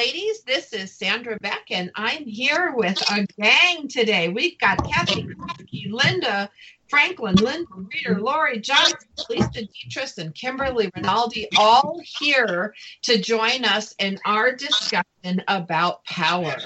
Ladies, this is Sandra Beck, and I'm here with a gang today. We've got Cathy, Linda, Franklin, Linda Kreter, Laurie Johnson, Lisa Detres, and Kimberly Rinaldi all here to join us in our discussion about power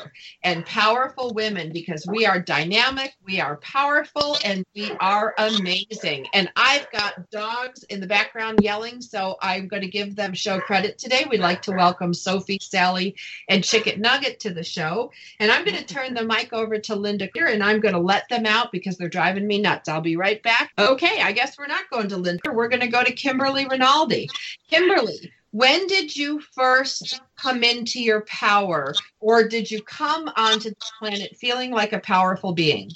and powerful women because we are dynamic, we are powerful, and we are amazing. And I've got dogs in the background yelling, so I'm going to give them show credit today. We'd like to welcome Sophie, Sally, and Chicken Nugget to the show. And I'm going to turn the mic over to Linda here, and I'm going to let them out because they're driving me nuts. I'll be right back. Okay, I guess we're not going to Linda. We're going to go to Kimberly Rinaldi. Kimberly, when did you first come into your power or did you come onto the planet feeling like a powerful being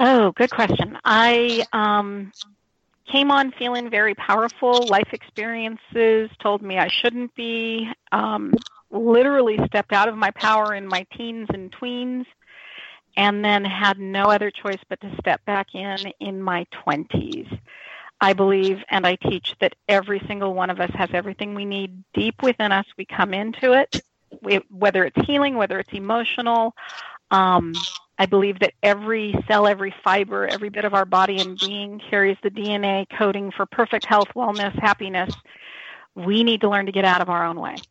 oh good question i um, came on feeling very powerful life experiences told me i shouldn't be um, literally stepped out of my power in my teens and tweens and then had no other choice but to step back in in my 20s I believe and I teach that every single one of us has everything we need deep within us. We come into it, we, whether it's healing, whether it's emotional. Um, I believe that every cell, every fiber, every bit of our body and being carries the DNA coding for perfect health, wellness, happiness. We need to learn to get out of our own way.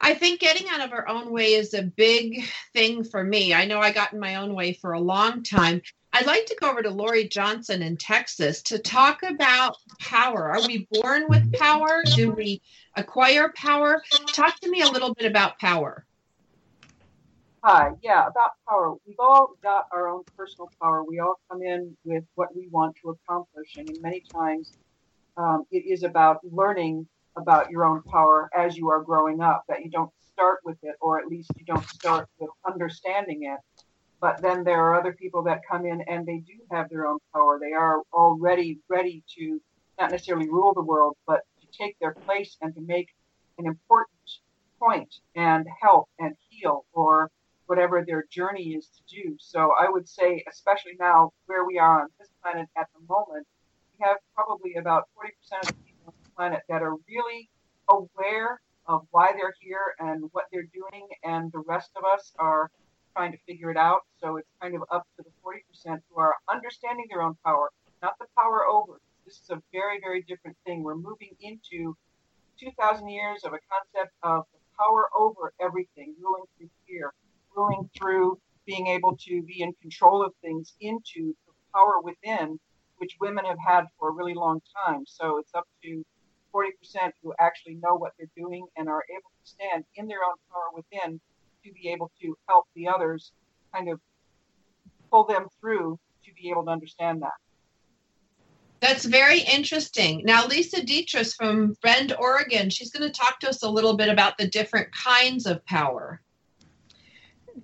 I think getting out of our own way is a big thing for me. I know I got in my own way for a long time. I'd like to go over to Laurie Johnson in Texas to talk about power. Are we born with power? Do we acquire power? Talk to me a little bit about power. Hi, yeah, about power. We've all got our own personal power. We all come in with what we want to accomplish, and many times um, it is about learning about your own power as you are growing up. That you don't start with it, or at least you don't start with understanding it but then there are other people that come in and they do have their own power. They are already ready to not necessarily rule the world, but to take their place and to make an important point and help and heal or whatever their journey is to do. So I would say, especially now where we are on this planet at the moment, we have probably about 40% of the planet that are really aware of why they're here and what they're doing, and the rest of us are trying to figure it out. So it's kind of up to the 40% who are understanding their own power, not the power over. This is a very, very different thing. We're moving into 2,000 years of a concept of power over everything, ruling through fear, ruling through being able to be in control of things, into the power within, which women have had for a really long time. So it's up to 40% who actually know what they're doing and are able to stand in their own power within to be able to help the others kind of pull them through to be able to understand that. That's very interesting. Now, Lisa Detres from Bend, Oregon, she's going to talk to us a little bit about the different kinds of power.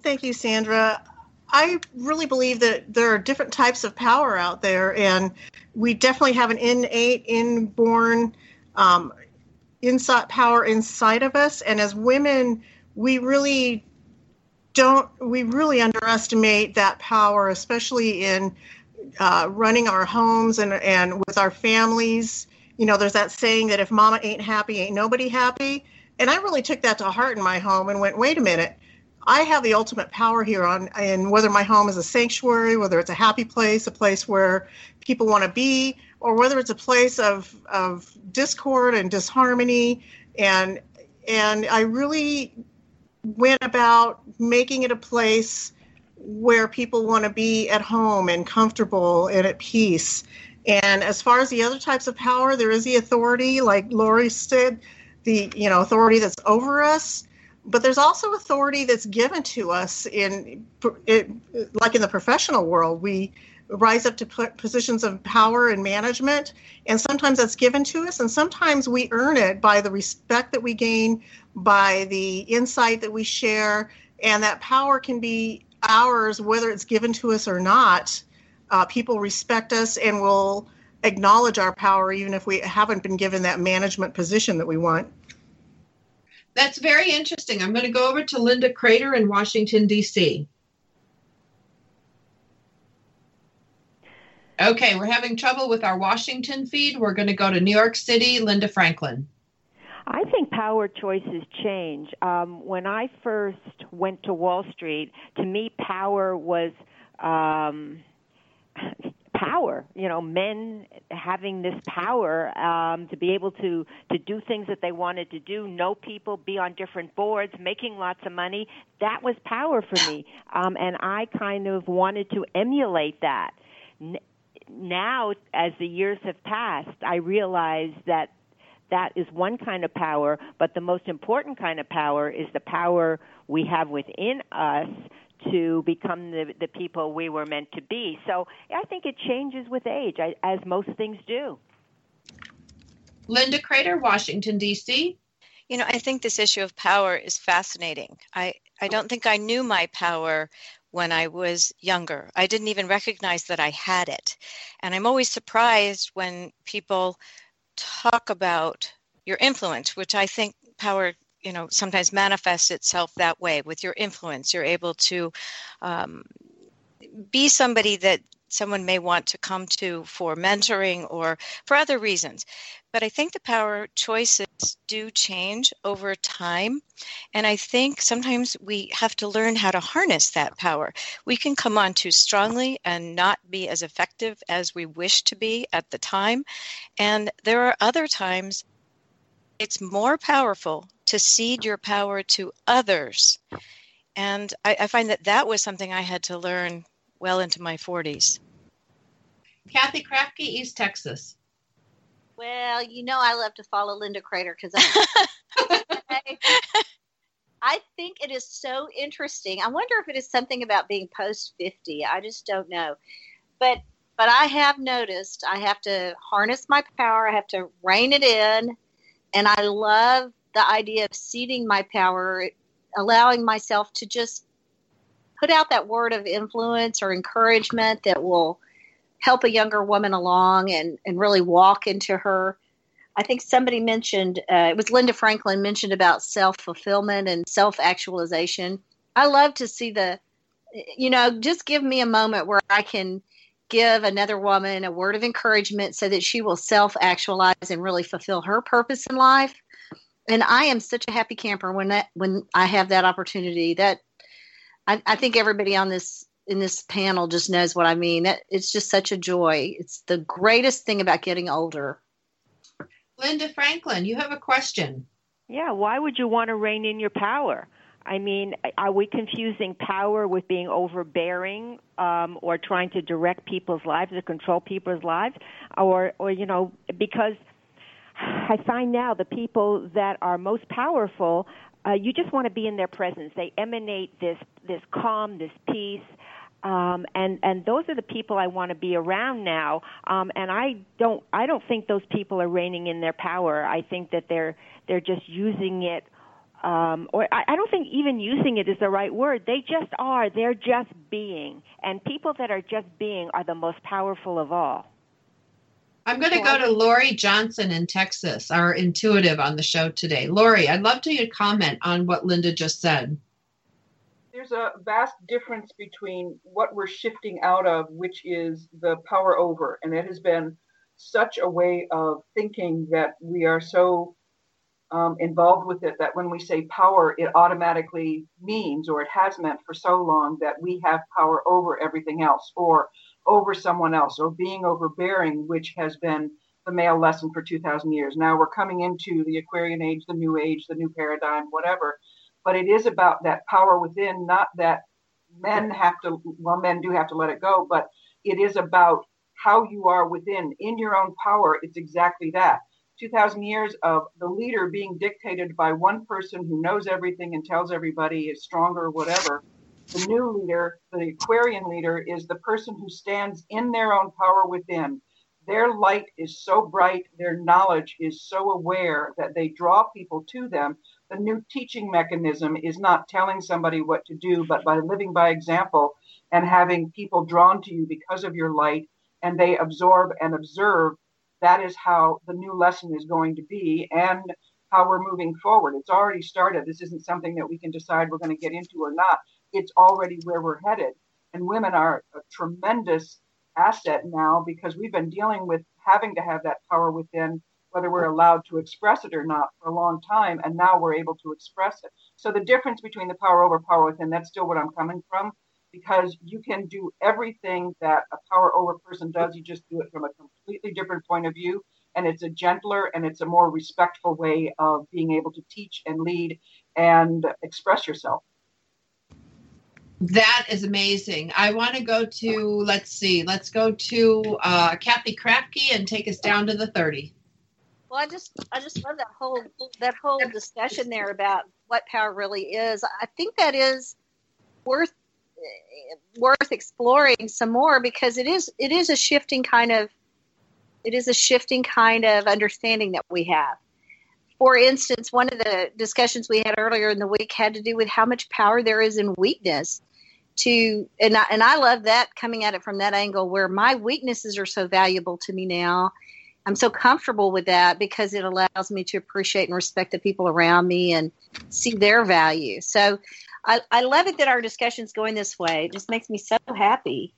Thank you, Sandra. I really believe that there are different types of power out there, and we definitely have an innate, inborn, um, inside power inside of us. And as women, we really don't we really underestimate that power especially in uh, running our homes and and with our families. You know there's that saying that if mama ain't happy ain't nobody happy. And i really took that to heart in my home and went wait a minute. I have the ultimate power here on and whether my home is a sanctuary whether it's a happy place a place where people want to be or whether it's a place of of discord and disharmony and and i really went about making it a place where people want to be at home and comfortable and at peace. And as far as the other types of power, there is the authority, like Laurie said, the you know authority that's over us. but there's also authority that's given to us in it, like in the professional world we rise up to positions of power and management and sometimes that's given to us and sometimes we earn it by the respect that we gain by the insight that we share and that power can be ours whether it's given to us or not uh, people respect us and will acknowledge our power even if we haven't been given that management position that we want that's very interesting. I'm going to go over to Linda Kreter in Washington, D.C. Okay, we're having trouble with our Washington feed. We're going to go to New York City, Linda Franklin. I think power choices change. Um, when I first went to Wall Street, to me, power was um, power you know men having this power um to be able to to do things that they wanted to do know people be on different boards making lots of money that was power for me um and i kind of wanted to emulate that now as the years have passed i realize that that is one kind of power but the most important kind of power is the power we have within us to become the, the people we were meant to be. So I think it changes with age, as most things do. Linda Kreter, Washington, D.C. You know, I think this issue of power is fascinating. I, I don't think I knew my power when I was younger. I didn't even recognize that I had it. And I'm always surprised when people talk about your influence, which I think power you know sometimes manifests itself that way with your influence you're able to um, be somebody that someone may want to come to for mentoring or for other reasons. But i think the power choices do change over time. And i think sometimes we have to learn how to harness that power. We can come on too strongly and not be as effective as we wish to be at the time. And there are other times it's more powerful to cede your power to others. And I, I, find that that was something I had to learn well into my 40s. Cathy Krafve, East Texas. Well, you know, I love to follow Linda Kreter because I, I think it is so interesting. I wonder if it is something about being post 50. I just don't know. But but I have noticed I have to harness my power. I have to rein it in. And I love the idea of ceding my power, allowing myself to just put out that word of influence or encouragement that will help a younger woman along and, and really walk into her. I think somebody mentioned, uh, it was Linda Franklin mentioned about self fulfillment and self actualization. I love to see the, you know, just give me a moment where I can give another woman a word of encouragement so that she will self actualize and really fulfill her purpose in life and I am such a happy camper when that when I have that opportunity. That I, I think everybody on this in this panel just knows what I mean. That it's just such a joy. It's the greatest thing about getting older. Linda Franklin, you have a question. Yeah, why would you want to rein in your power? I mean, are we confusing power with being overbearing um, or trying to direct people's lives or control people's lives, or, or you know, because I find now the people that are most powerful, uh, you just want to be in their presence. They emanate this this calm, this peace. Um, and and those are the people I want to be around now. Um, and I don't I don't think those people are reigning in their power. I think that they're they're just using it, um, or I, I don't think even using it is the right word. They just are. They're just being. And people that are just being are the most powerful of all. I'm going to go to Laurie Johnson in Texas, our intuitive on the show today. Laurie, I'd love to get a comment on what Linda just said. There's a vast difference between what we're shifting out of, which is the power over. And it has been such a way of thinking that we are so um, involved with it that when we say power, it automatically means, or it has meant for so long, that we have power over everything else, or over someone else or being overbearing, which has been the male lesson for 2000 years. Now we're coming into the Aquarian age, the new age, the new paradigm, whatever. But it is about that power within, not that men have to, well, men do have to let it go, but it is about how you are within. In your own power, it's exactly that. 2,000 years of the leader being dictated by one person who knows everything and tells everybody is stronger, whatever. The new leader, the Aquarian leader, is the person who stands in their own power within. Their light is so bright, their knowledge is so aware that they draw people to them. The new teaching mechanism is not telling somebody what to do, but by living by example and having people drawn to you because of your light and they absorb and observe that is how the new lesson is going to be and how we're moving forward. It's already started. This isn't something that we can decide we're going to get into or not. It's already where we're headed. And women are a tremendous asset now because we've been dealing with having to have that power within, whether we're allowed to express it or not, for a long time. And now we're able to express it. So the difference between the power over, power within, that's still what I'm coming from because you can do everything that a power over person does. You just do it from a completely different point of view. And it's a gentler and it's a more respectful way of being able to teach and lead and express yourself. That is amazing. I want to go to, let's see, let's go to uh, Cathy Krafve and take us down to the 30. Well, I just I just love that whole that whole discussion there about what power really is. I think that is worth worth exploring some more because it is it is a shifting kind of it is a shifting kind of understanding that we have. For instance, one of the discussions we had earlier in the week had to do with how much power there is in weakness. To and I, and I love that coming at it from that angle where my weaknesses are so valuable to me now. I'm so comfortable with that because it allows me to appreciate and respect the people around me and see their value. So I, I love it that our discussion's going this way. It just makes me so happy.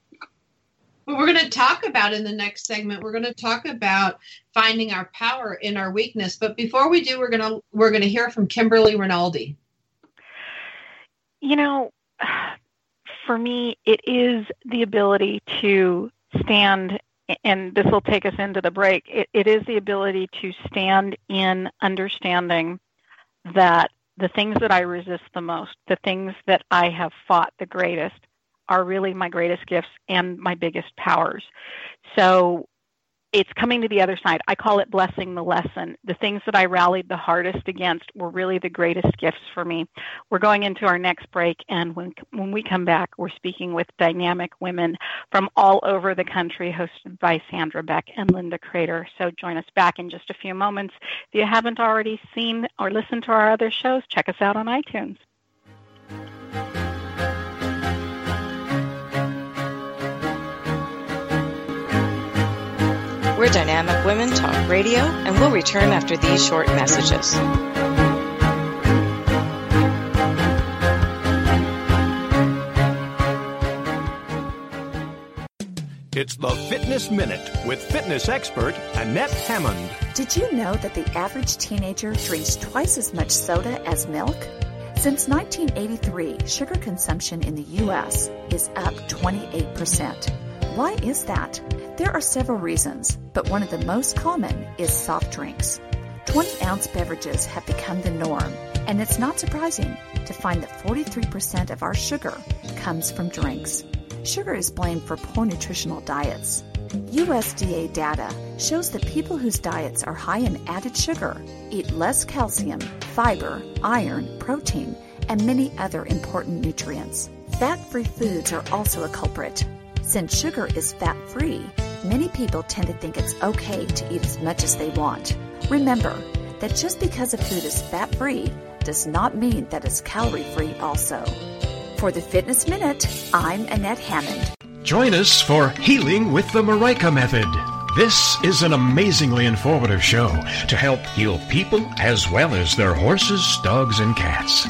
Well, we're going to talk about in the next segment. We're going to talk about finding our power in our weakness. But before we do, we're going to we're going to hear from Kimberly Rinaldi. You know, for me, it is the ability to stand, and this will take us into the break. It, it is the ability to stand in understanding that the things that I resist the most, the things that I have fought the greatest, are really my greatest gifts and my biggest powers. So it's coming to the other side. I call it blessing the lesson. The things that I rallied the hardest against were really the greatest gifts for me. We're going into our next break, and when, when we come back, we're speaking with dynamic women from all over the country, hosted by Sandra Beck and Linda Kreter. So join us back in just a few moments. If you haven't already seen or listened to our other shows, check us out on iTunes. We're Dynamic Women Talk Radio, and we'll return after these short messages. It's the Fitness Minute with fitness expert Annette Hammond. Did you know that the average teenager drinks twice as much soda as milk? Since 1983, sugar consumption in the U.S. is up 28%. Why is that? There are several reasons, but one of the most common is soft drinks. 20 ounce beverages have become the norm, and it's not surprising to find that 43% of our sugar comes from drinks. Sugar is blamed for poor nutritional diets. USDA data shows that people whose diets are high in added sugar eat less calcium, fiber, iron, protein, and many other important nutrients. Fat free foods are also a culprit. Since sugar is fat free, many people tend to think it's okay to eat as much as they want. Remember that just because a food is fat free does not mean that it's calorie free also. For the Fitness Minute, I'm Annette Hammond. Join us for Healing with the Marika Method. This is an amazingly informative show to help heal people as well as their horses, dogs, and cats.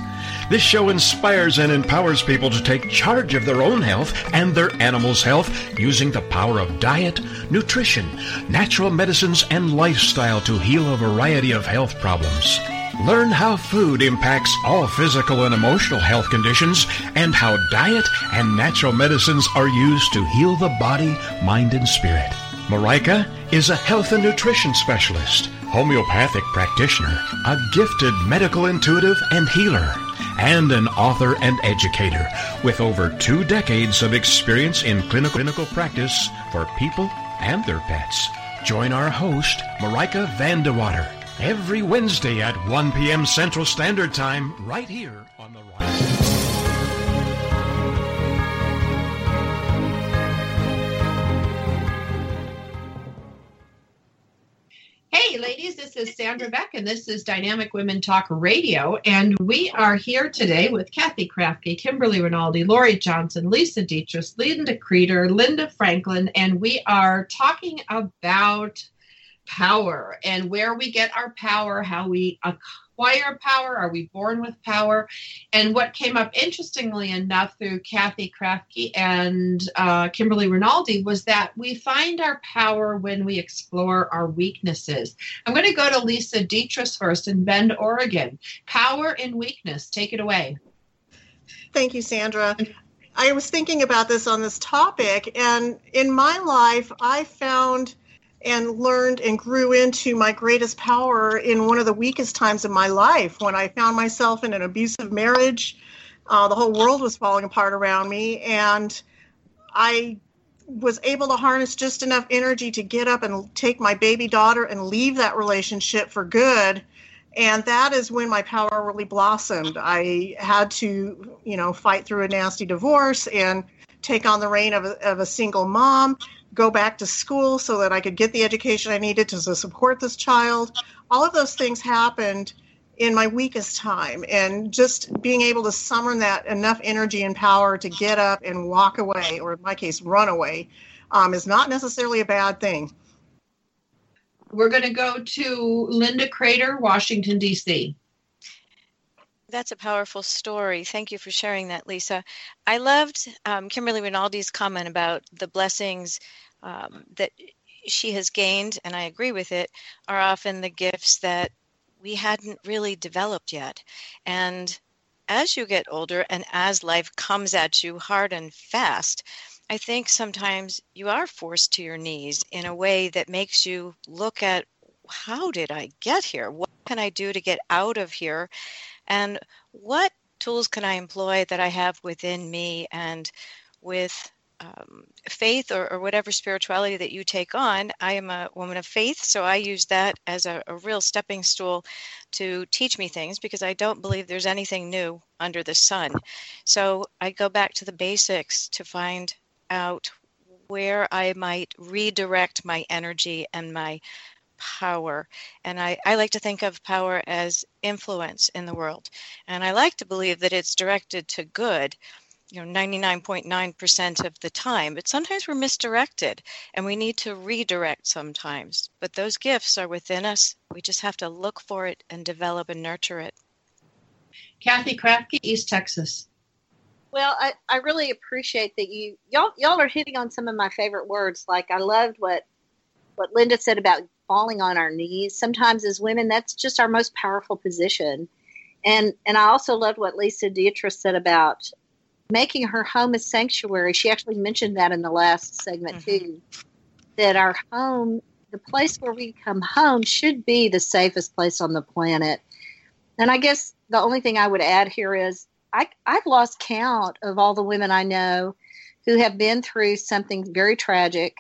This show inspires and empowers people to take charge of their own health and their animals' health using the power of diet, nutrition, natural medicines, and lifestyle to heal a variety of health problems. Learn how food impacts all physical and emotional health conditions and how diet and natural medicines are used to heal the body, mind, and spirit. Marika is a health and nutrition specialist, homeopathic practitioner, a gifted medical intuitive and healer and an author and educator with over two decades of experience in clinical, practice for people and their pets. Join our host, Marika Vandewater, every Wednesday at 1 p.m. Central Standard Time, right here on the Hey, ladies, this is Sandra Beck, and this is Dynamic Women Talk Radio. And we are here today with Cathy Krafve, Kimberly Rinaldi, Laurie Johnson, Lisa Detres, Linda Kreter, Linda Franklin, and we are talking about power and where we get our power, how we acquire power, are we born with power? And what came up interestingly enough through Cathy Krafve and uh, Kimberly Rinaldi was that we find our power when we explore our weaknesses. I'm going to go to Lisa Detres first in Bend, Oregon. Power in weakness, take it away. Thank you, Sandra. I was thinking about this on this topic, and in my life, I found and learned and grew into my greatest power in one of the weakest times of my life when I found myself in an abusive marriage. Uh, the whole world was falling apart around me, and I was able to harness just enough energy to get up and take my baby daughter and leave that relationship for good. And that is when my power really blossomed. I had to, you know, fight through a nasty divorce and take on the reign of a, of a single mom go back to school so that I could get the education I needed to support this child. All of those things happened in my weakest time. And just being able to summon that enough energy and power to get up and walk away, or in my case, run away, um, is not necessarily a bad thing. We're going to go to Linda Kreter, Washington, D.C. That's a powerful story. Thank you for sharing that, Lisa. I loved um, Kimberly Rinaldi's comment about the blessings um, that she has gained, and I agree with it, are often the gifts that we hadn't really developed yet. And as you get older and as life comes at you hard and fast, I think sometimes you are forced to your knees in a way that makes you look at how did I get here? What can I do to get out of here? And what tools can I employ that I have within me and with um, faith or, or, whatever spirituality that you take on? I am a woman of faith, so I use that as a, a real stepping stool to teach me things because I don't believe there's anything new under the sun. So I go back to the basics to find out where I might redirect my energy and my power. And I, I like to think of power as influence in the world. And I like to believe that it's directed to good, you know, 99.9% of the time. But sometimes we're misdirected and we need to redirect sometimes. But those gifts are within us. We just have to look for it and develop and nurture it. Cathy Krafve, East Texas. Well, I, I really appreciate that you y'all y'all are hitting on some of my favorite words. Like I loved what what Linda said about falling on our knees. Sometimes as women, that's just our most powerful position. And and I also loved what Lisa Detres said about making her home a sanctuary. She actually mentioned that in the last segment mm-hmm. too. That our home, the place where we come home, should be the safest place on the planet. And I guess the only thing I would add here is I, I've lost count of all the women I know who have been through something very tragic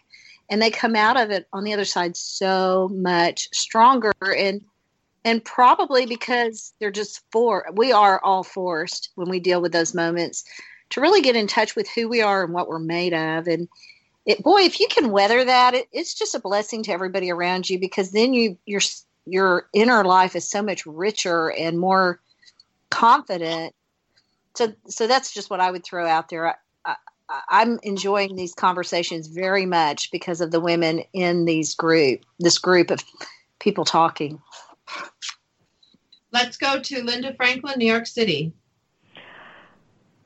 and they come out of it on the other side so much stronger and and probably because they're just for we are all forced when we deal with those moments to really get in touch with who we are and what we're made of and it boy if you can weather that it, it's just a blessing to everybody around you because then you your your inner life is so much richer and more confident so so that's just what i would throw out there I'm enjoying these conversations very much because of the women in these group, this group of people talking. Let's go to Linda Franklin, New York City.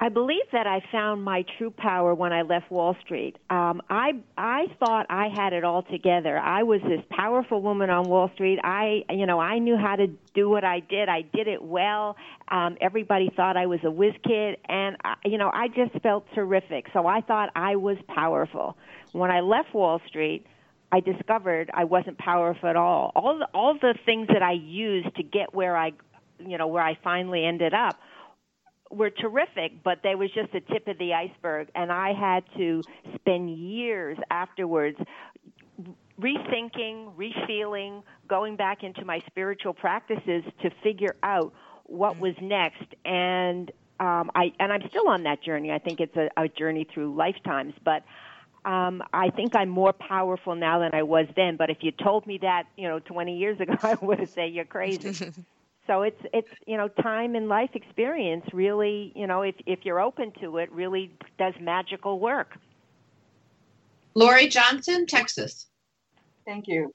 I believe that I found my true power when I left Wall Street. Um, I I thought I had it all together. I was this powerful woman on Wall Street. I you know I knew how to do what I did. I did it well. Um, everybody thought I was a whiz kid, and I, you know I just felt terrific. So I thought I was powerful. When I left Wall Street, I discovered I wasn't powerful at all. All the, all the things that I used to get where I you know where I finally ended up were terrific, but they was just the tip of the iceberg, and I had to spend years afterwards rethinking, refeeling, going back into my spiritual practices to figure out what was next. And um, I and I'm still on that journey. I think it's a, a journey through lifetimes, but um, I think I'm more powerful now than I was then. But if you told me that, you know, 20 years ago, I would have said you're crazy. so it's it's you know, time and life experience really, you know, if if you're open to it, really does magical work. Laurie Johnson, Texas. Thank you.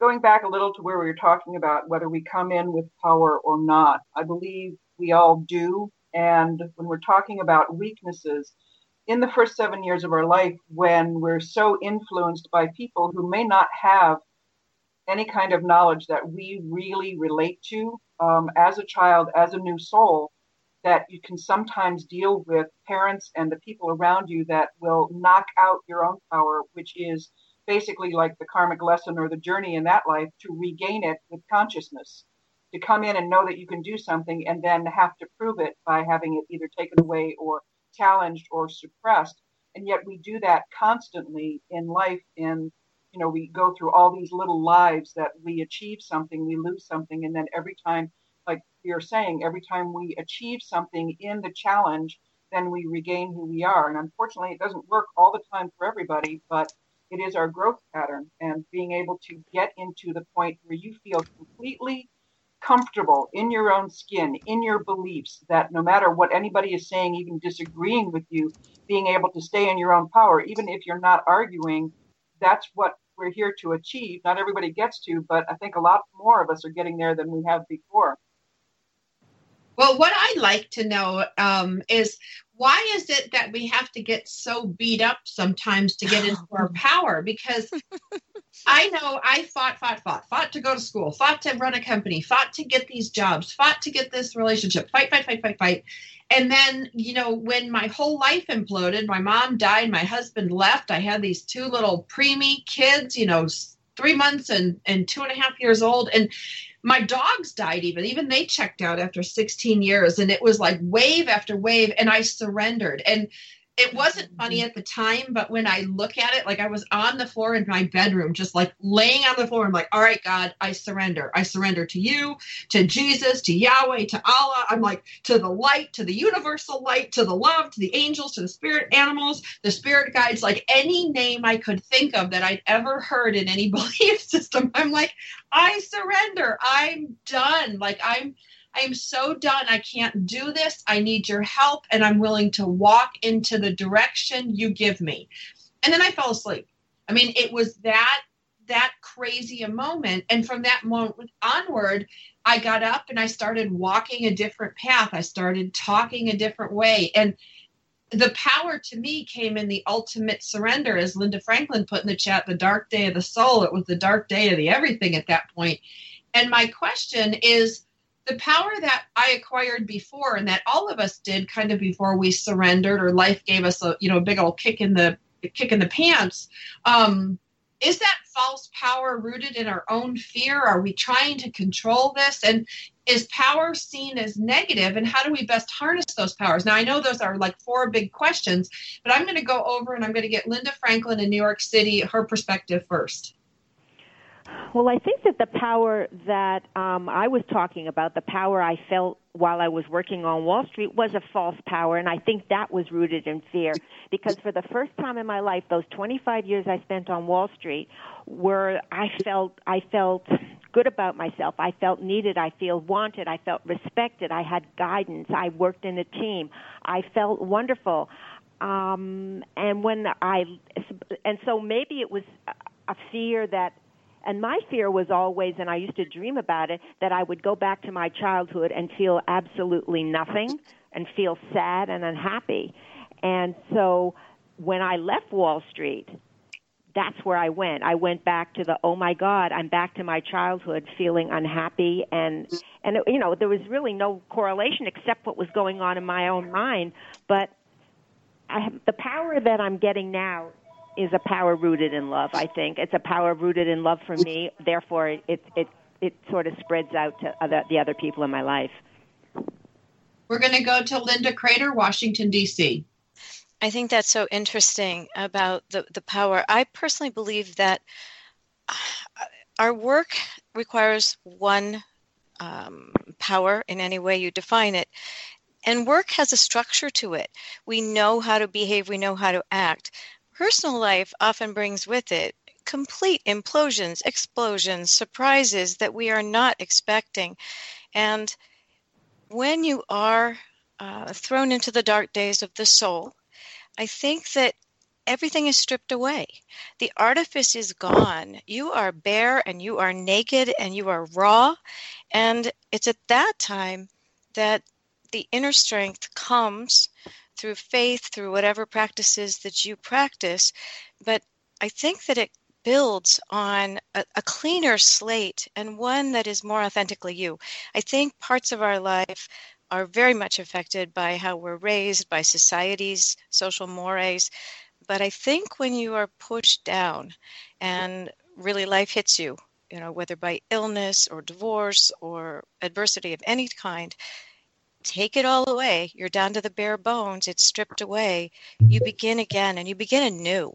Going back a little to where we were talking about whether we come in with power or not, I believe we all do. And when we're talking about weaknesses, in the first seven years of our life, when we're so influenced by people who may not have any kind of knowledge that we really relate to um, as a child, as a new soul, that you can sometimes deal with parents and the people around you that will knock out your own power, which is basically like the karmic lesson or the journey in that life to regain it with consciousness. To come in and know that you can do something and then have to prove it by having it either taken away or challenged or suppressed. And yet we do that constantly in life. In, you know, we go through all these little lives that we achieve something, we lose something. And then every time like you're saying, every time we achieve something in the challenge, then we regain who we are. And unfortunately, it doesn't work all the time for everybody, but it is our growth pattern. And being able to get into the point where you feel completely comfortable in your own skin, in your beliefs, that no matter what anybody is saying, even disagreeing with you, being able to stay in your own power, even if you're not arguing, that's what we're here to achieve. Not everybody gets to, but I think a lot more of us are getting there than we have before. Well, what I'd like to know um, is why is it that we have to get so beat up sometimes to get into our power? Because I know I fought, fought, fought, fought to go to school, fought to run a company, fought to get these jobs, fought to get this relationship, fight, fight, fight, fight, fight. And then, you know, when my whole life imploded, my mom died, my husband left, I had these two little preemie kids, you know, three months and, and two and a half years old. And my dogs died even even they checked out after 16 years and it was like wave after wave and i surrendered and it wasn't funny at the time, but when I look at it, like I was on the floor in my bedroom, just like laying on the floor. I'm like, all right, God, I surrender. I surrender to you, to Jesus, to Yahweh, to Allah. I'm like, to the light, to the universal light, to the love, to the angels, to the spirit animals, the spirit guides, like any name I could think of that I'd ever heard in any belief system. I'm like, I surrender. I'm done. Like, I'm I am so done. I can't do this. I need your help, and I'm willing to walk into the direction you give me. And then I fell asleep. I mean, it was that that crazy a moment. And from that moment onward, I got up and I started walking a different path. I started talking a different way. And the power to me came in the ultimate surrender, as Linda Franklin put in the chat, the dark day of the soul. It was the dark day of the everything at that point. And my question is the power that I acquired before and that all of us did kind of before we surrendered or life gave us a you know a big old kick in the kick in the pants um, is that false power rooted in our own fear? Are we trying to control this? And is power seen as negative? And how do we best harness those powers? Now i know those are like four big questions but i'm going to go over and i'm going to get linda franklin in new york city her perspective first well, I think that the power that um, I was talking about, the power I felt while I was working on Wall Street, was a false power, and I think that was rooted in fear. Because for the first time in my life, those 25 years I spent on Wall Street, were I felt I felt good about myself. I felt needed. I feel wanted. I felt respected. I had guidance. I worked in a team. I felt wonderful. Um, and when I, and so maybe it was a fear that and my fear was always, and I used to dream about it, that I would go back to my childhood and feel absolutely nothing and feel sad and unhappy. And so when I left Wall Street, that's where I went. I went back to the oh my God, I'm back to my childhood, feeling unhappy, and and you know there was really no correlation except what was going on in my own mind. But I have, the power that I'm getting now is a power rooted in love. I think it's a power rooted in love for me. Therefore, it it it, it sort of spreads out to other, the other people in my life. We're going to go to Linda Kreter, Washington D.C. I think that's so interesting about the the power. I personally believe that our work requires one um, power in any way you define it. And work has a structure to it. We know how to behave, we know how to act. Personal life often brings with it complete implosions, explosions, surprises that we are not expecting. And when you are uh, thrown into the dark days of the soul, I think that everything is stripped away. The artifice is gone. You are bare and you are naked and you are raw. And it's at that time that the inner strength comes through faith, through whatever practices that you practice. But I think that it builds on a, a, cleaner slate and one that is more authentically you. I think parts of our life are very much affected by how we're raised, by society's social mores. But I think when you are pushed down and really life hits you, you know, whether by illness or divorce or adversity of any kind, take it all away. You're down to the bare bones, it's stripped away. You begin again and you begin anew.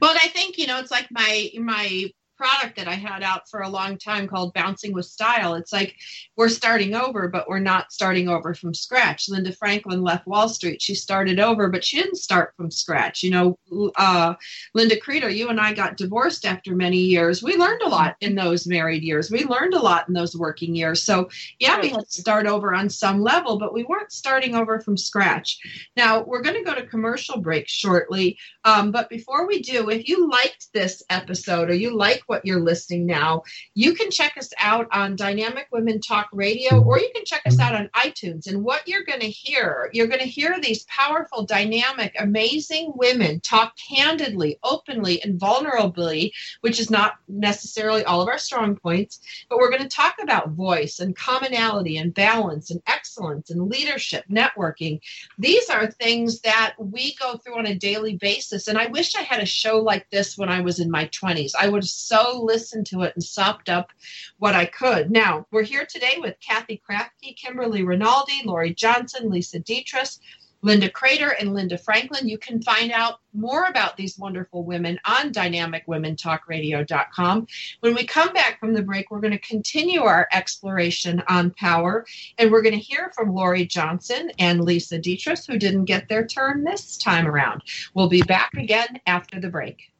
Well, I think, you know, it's like my my product that I had out for a long time called Bouncing with Style. It's like we're starting over, but we're not starting over from scratch. Linda Franklin left Wall Street. She started over, but she didn't start from scratch. You know, uh, Linda Kreter, you and I got divorced after many years. We learned a lot in those married years. We learned a lot in those working years. So, yeah, we had to start over on some level, but we weren't starting over from scratch. Now, we're going to go to commercial break shortly. Um, but before we do, if you liked this episode or you like what you're listening now, you can check us out on Dynamic Women Talk Radio or you can check us out on iTunes. And what you're going to hear, you're going to hear these powerful, dynamic, amazing women talk candidly, openly, and vulnerably, which is not necessarily all of our strong points, but we're going to talk about voice and commonality and balance and excellence and leadership, networking. These are things that we go through on a daily basis. And I wish I had a show like this when I was in my 20s. I would so listened to it and sopped up what I could. Now, we're here today with Cathy Krafve, Kimberly Rinaldi, Laurie Johnson, Lisa Detres, Linda Kreter, and Linda Franklin. You can find out more about these wonderful women on dynamicwomentalkradio.com. When we come back from the break, we're going to continue our exploration on power, and we're going to hear from Laurie Johnson and Lisa Detres, who didn't get their turn this time around. We'll be back again after the break.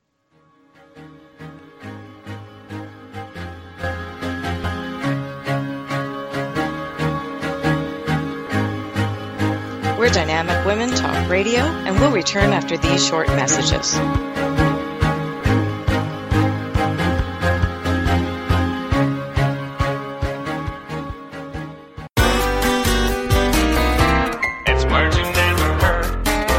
We're Dynamic Women Talk Radio, and we'll return after these short messages.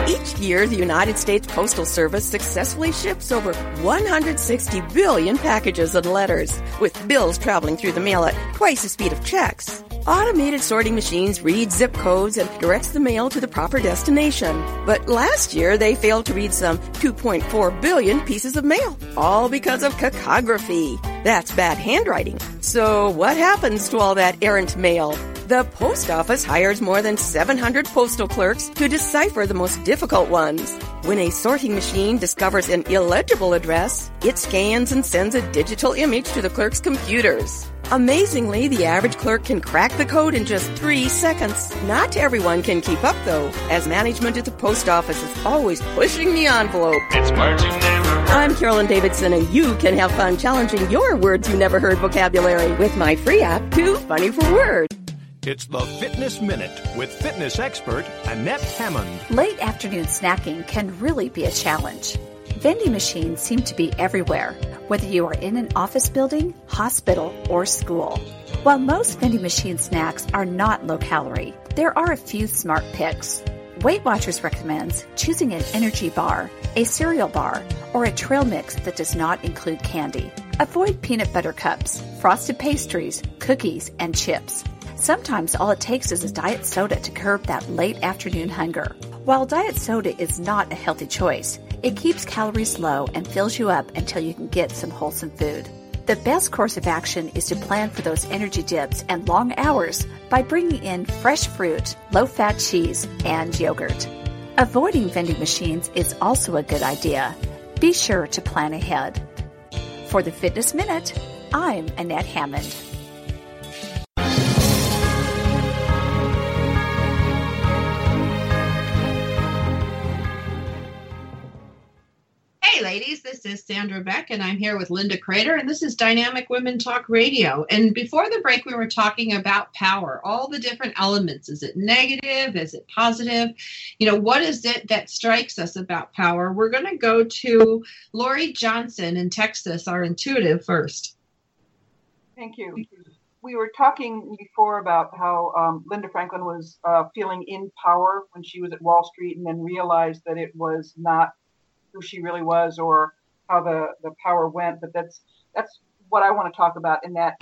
Each year, the United States Postal Service successfully ships over 160 billion packages and letters, with bills traveling through the mail at twice the speed of checks. Automated sorting machines read zip codes and directs the mail to the proper destination. But last year, they failed to read some 2.4 billion pieces of mail, all because of cacography. That's bad handwriting. So what happens to all that errant mail? The post office hires more than 700 postal clerks to decipher the most difficult ones. When a sorting machine discovers an illegible address, it scans and sends a digital image to the clerk's computers. Amazingly, the average clerk can crack the code in just three seconds. Not everyone can keep up, though, as management at the post office is always pushing the envelope. It's marching never. I'm Carolyn Davidson, and you can have fun challenging your words you never heard vocabulary with my free app, Too Funny for Words. It's the Fitness Minute with fitness expert Annette Hammond. Late afternoon snacking can really be a challenge. Vending machines seem to be everywhere, whether you are in an office building, hospital, or school. While most vending machine snacks are not low calorie, there are a few smart picks. Weight Watchers recommends choosing an energy bar, a cereal bar, or a trail mix that does not include candy. Avoid peanut butter cups, frosted pastries, cookies, and chips. Sometimes all it takes is a diet soda to curb that late afternoon hunger. While diet soda is not a healthy choice, it keeps calories low and fills you up until you can get some wholesome food. The best course of action is to plan for those energy dips and long hours by bringing in fresh fruit, low fat cheese, and yogurt. Avoiding vending machines is also a good idea. Be sure to plan ahead. For the Fitness Minute, I'm Annette Hammond. Ladies, this is Sandra Beck, and I'm here with Linda Kreter, and this is Dynamic Women Talk Radio. And before the break, we were talking about power, all the different elements. Is it negative? Is it positive? You know, what is it that strikes us about power? We're going to go to Laurie Johnson in Texas, our intuitive first. Thank you. We were talking before about how um, Linda Franklin was uh, feeling in power when she was at Wall Street and then realized that it was not who she really was or how the, the power went. But that's that's what I want to talk about in that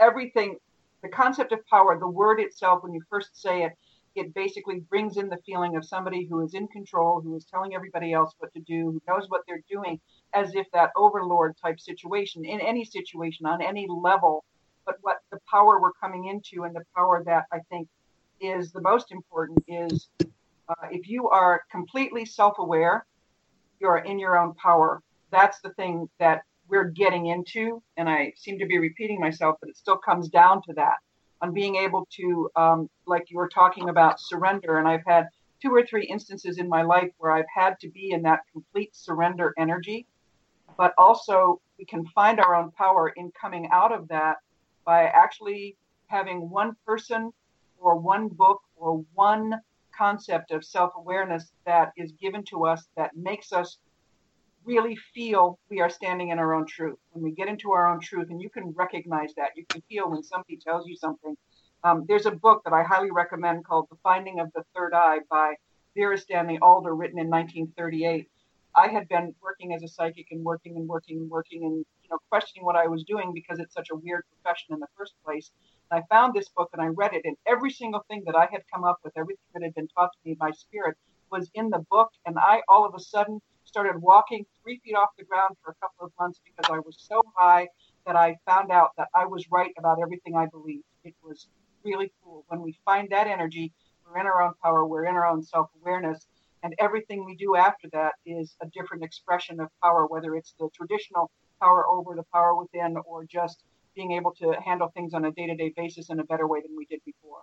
everything, the concept of power, the word itself, when you first say it, it basically brings in the feeling of somebody who is in control, who is telling everybody else what to do, who knows what they're doing, as if that overlord type situation in any situation on any level. But what the power we're coming into and the power that I think is the most important is uh, if you are completely self aware you're in your own power. That's the thing that we're getting into. And I seem to be repeating myself, but it still comes down to that on being able to, um, like you were talking about, surrender. And I've had two or three instances in my life where I've had to be in that complete surrender energy. But also, we can find our own power in coming out of that by actually having one person or one book or one concept of self awareness that is given to us that makes us really feel we are standing in our own truth. When we get into our own truth, and you can recognize that, you can feel when somebody tells you something. Um, there's a book that I highly recommend called The Finding of the Third Eye by Vera Stanley Alder, written in 1938. I had been working as a psychic and working and working and working and you know questioning what I was doing because it's such a weird profession in the first place. I found this book and I read it, and every single thing that I had come up with, everything that had been taught to me by spirit, was in the book. And I all of a sudden started walking three feet off the ground for a couple of months because I was so high that I found out that I was right about everything I believed. It was really cool. When we find that energy, we're in our own power, we're in our own self awareness. And everything we do after that is a different expression of power, whether it's the traditional power over, the power within, or just being able to handle things on a day to day basis in a better way than we did before.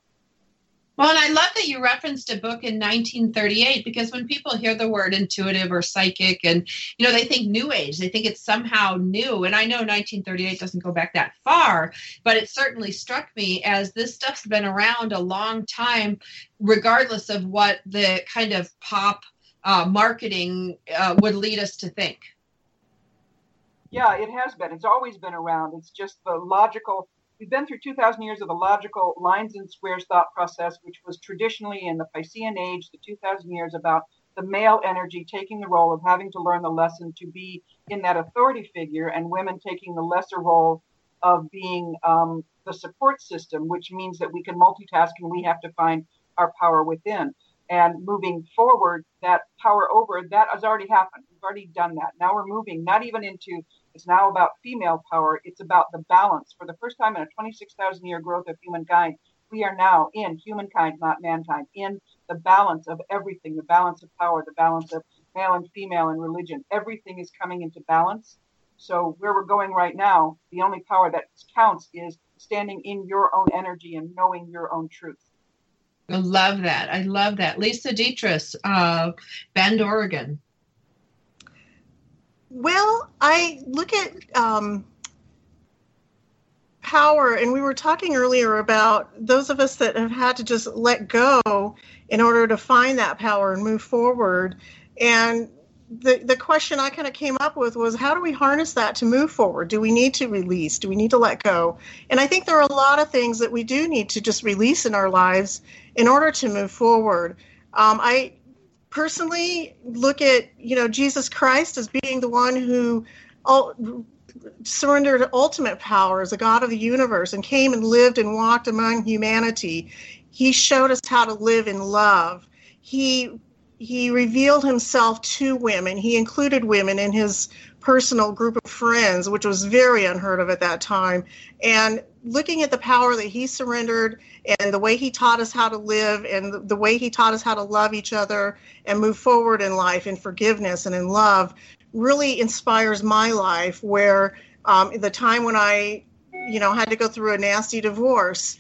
Well, and I love that you referenced a book in 1938 because when people hear the word intuitive or psychic and you know they think new age, they think it's somehow new. And I know 1938 doesn't go back that far, but it certainly struck me as this stuff's been around a long time regardless of what the kind of pop uh, marketing uh, would lead us to think. Yeah, it has been. It's always been around. It's just the logical. We've been through 2,000 years of the logical lines and squares thought process, which was traditionally in the Piscean age, the 2,000 years about the male energy taking the role of having to learn the lesson to be in that authority figure, and women taking the lesser role of being um, the support system, which means that we can multitask and we have to find our power within. And moving forward, that power over, that has already happened. We've already done that. Now we're moving not even into it's now about female power. It's about the balance. For the first time in a 26,000 year growth of humankind, we are now in humankind, not mankind, in the balance of everything the balance of power, the balance of male and female and religion. Everything is coming into balance. So, where we're going right now, the only power that counts is standing in your own energy and knowing your own truth. I love that. I love that. Lisa Detres, uh, Bend, Oregon. Well, I look at um, power, and we were talking earlier about those of us that have had to just let go in order to find that power and move forward. And the the question I kind of came up with was how do we harness that to move forward? Do we need to release? Do we need to let go? And I think there are a lot of things that we do need to just release in our lives in order to move forward. Um, I personally look at you know Jesus Christ as being the one who all, surrendered ultimate power as a God of the universe and came and lived and walked among humanity. He showed us how to live in love. He he revealed himself to women. He included women in his personal group of friends, which was very unheard of at that time. And looking at the power that he surrendered and the way he taught us how to live and the way he taught us how to love each other and move forward in life in forgiveness and in love really inspires my life where Um, the time when I, you know, had to go through a nasty divorce,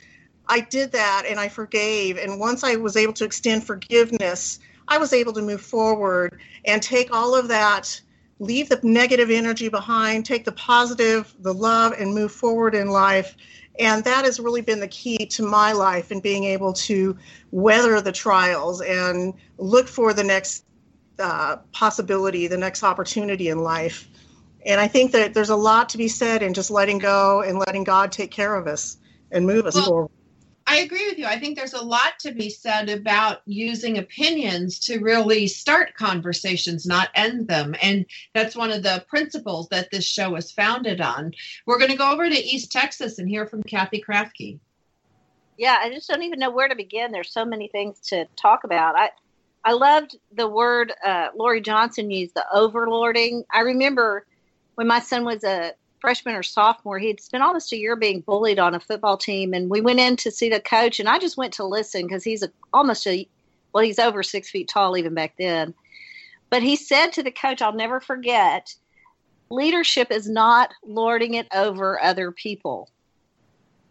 I did that and I forgave. And once I was able to extend forgiveness, I was able to move forward and take all of that, leave the negative energy behind, take the positive, the love, and move forward in life. And that has really been the key to my life and being able to weather the trials and look for the next uh, possibility, the next opportunity in life. And I think that there's a lot to be said in just letting go and letting God take care of us and move us Well, forward. I agree with you. I think there's a lot to be said about using opinions to really start conversations, not end them. And that's one of the principles that this show is founded on. We're going to go over to East Texas and hear from Cathy Krafve. Yeah, I just don't even know where to begin. There's so many things to talk about. I I loved the word uh, Laurie Johnson used, the overlording. I remember when my son was a freshman or sophomore, He'd spent almost a year being bullied on a football team, and we went in to see the coach, and I just went to listen because he's a, almost a well, he's over six feet tall even back then. But he said to the coach, I'll never forget, leadership is not lording it over other people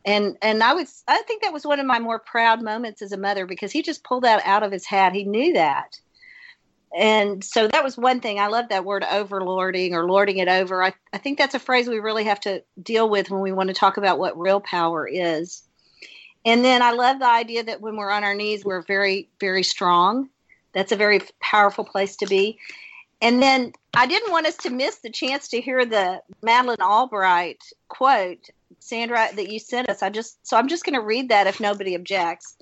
and and I was I think that was one of my more proud moments as a mother because he just pulled that out of his hat. He knew that. And so that was one thing. I love that word overlording or lording it over. I, I think that's a phrase we really have to deal with when we want to talk about what real power is. And then I love the idea that when we're on our knees, we're very, very strong. That's a very powerful place to be. And then I didn't want us to miss the chance to hear the Madeleine Albright quote, Sandra, that you sent us. I just so I'm just going to read that if nobody objects.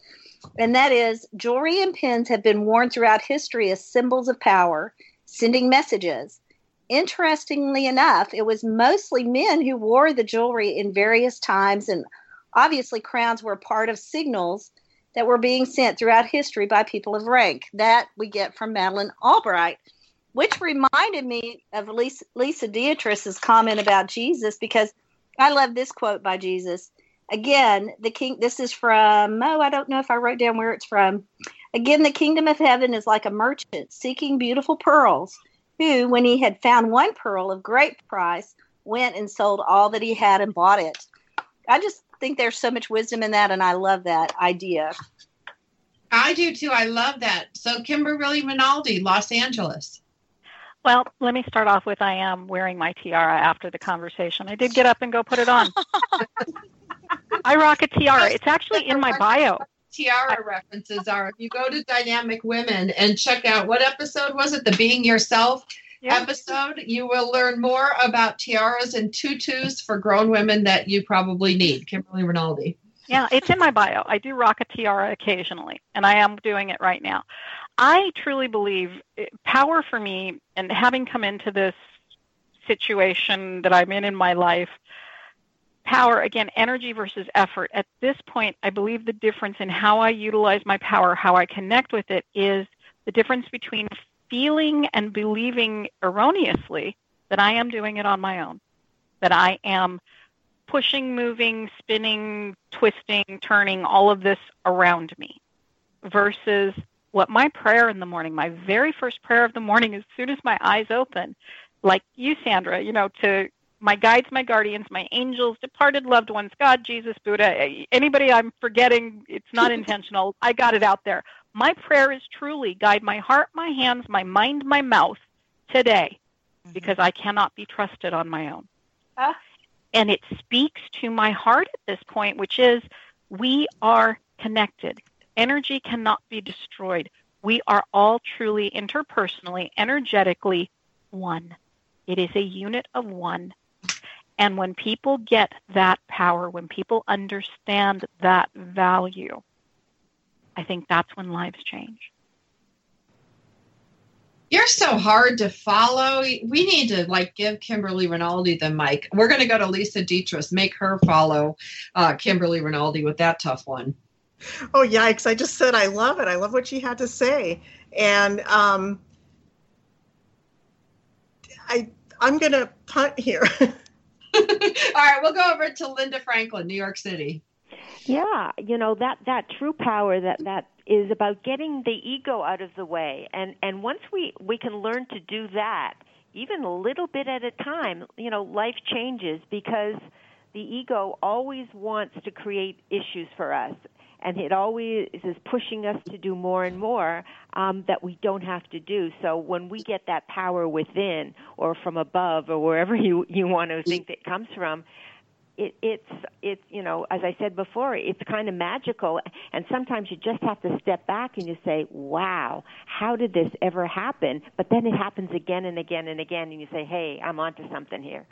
And that is jewelry and pins have been worn throughout history as symbols of power, sending messages. Interestingly enough, it was mostly men who wore the jewelry in various times, and obviously, crowns were part of signals that were being sent throughout history by people of rank. That we get from Madeleine Albright which reminded me of Lisa, Lisa Detres's comment about Jesus because I love this quote by Jesus. Again, the king, this is from, oh, I don't know if I wrote down where it's from. Again, the kingdom of heaven is like a merchant seeking beautiful pearls, who, when he had found one pearl of great price, went and sold all that he had and bought it. I just think there's so much wisdom in that, and I love that idea. I do too. I love that. So, Kimberly Rinaldi, Los Angeles. Well, let me start off with I am wearing my tiara after the conversation. I did get up and go put it on. I rock a tiara. It's actually in my bio. Tiara references are if you go to Dynamic Women and check out what episode was it? The Being Yourself Yeah. episode. You will learn more about tiaras and tutus for grown women that you probably need. Kimberly Rinaldi. Yeah, it's in my bio. I do rock a tiara occasionally, and I am doing it right now. I truly believe power for me, and having come into this situation that I'm in in my life, power, again, energy versus effort. At this point, I believe the difference in how I utilize my power, how I connect with it, is the difference between feeling and believing erroneously that I am doing it on my own, that I am pushing, moving, spinning, twisting, turning all of this around me versus what my prayer in the morning, my very first prayer of the morning, as soon as my eyes open, like you, Sandra, you know, to my guides, my guardians, my angels, departed loved ones, God, Jesus, Buddha, anybody I'm forgetting, it's not intentional. I got it out there. My prayer is truly guide my heart, my hands, my mind, my mouth today because I cannot be trusted on my own. Ah. And it speaks to my heart at this point, which is we are connected. Energy cannot be destroyed. We are all truly interpersonally, energetically one. It is a unit of one. And when people get that power, when people understand that value, I think that's when lives change. You're so hard to follow. We need to like give Kimberly Rinaldi the mic. We're going to go to Lisa Detres, make her follow uh, Kimberly Rinaldi with that tough one. Oh yikes! I just said I love it. I love what she had to say, and um, I I'm gonna punt here. All right, we'll go over to Linda Franklin, New York City. Yeah, you know that that true power that that is about getting the ego out of the way, and and once we we can learn to do that, even a little bit at a time, you know, life changes because the ego always wants to create issues for us and it always is pushing us to do more and more um, that we don't have to do. So when we get that power within or from above or wherever you you want to think that comes from, it, it's it's you know as I said before, it's kind of magical, and sometimes you just have to step back and you say, "Wow, how did this ever happen?" But then it happens again and again and again, and you say, "Hey, I'm onto something here."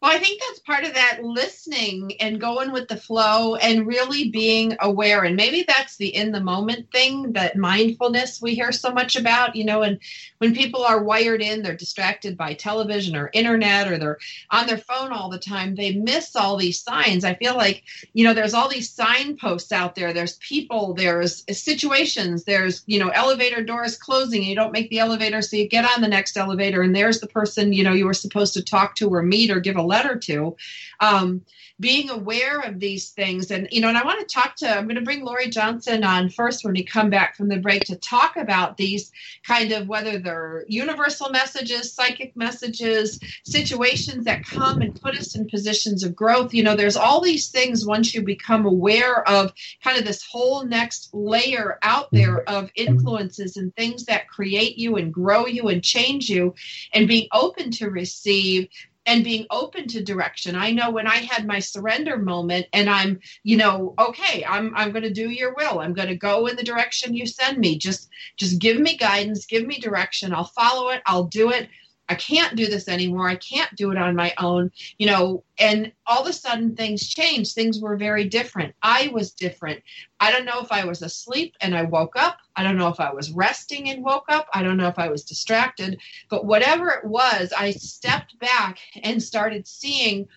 Well, I think that's part of that listening and going with the flow and really being aware. And maybe that's the in the moment thing, that mindfulness we hear so much about, you know, and when people are wired in, they're distracted by television or internet or they're on their phone all the time, they miss all these signs. I feel like, you know, there's all these signposts out there. There's people, there's situations, there's, you know, elevator doors closing and you don't make the elevator. So you get on the next elevator and there's the person, you know, you were supposed to talk to or meet or give a letter to. Um, being aware of these things, and you know, and I want to talk to. I'm going to bring Laurie Johnson on first when we come back from the break to talk about these kind of whether they're universal messages, psychic messages, situations that come and put us in positions of growth. You know, there's all these things once you become aware of kind of this whole next layer out there of influences and things that create you and grow you and change you, and being open to receive and being open to direction. I know when I had my surrender moment and I'm, you know, okay, I'm I'm going to do your will. I'm going to go in the direction you send me. Just just give me guidance, give me direction. I'll follow it. I'll do it. I can't do this anymore. I can't do it on my own, you know. And all of a sudden, things changed. Things were very different. I was different. I don't know if I was asleep and I woke up. I don't know if I was resting and woke up. I don't know if I was distracted. But whatever it was, I stepped back and started seeing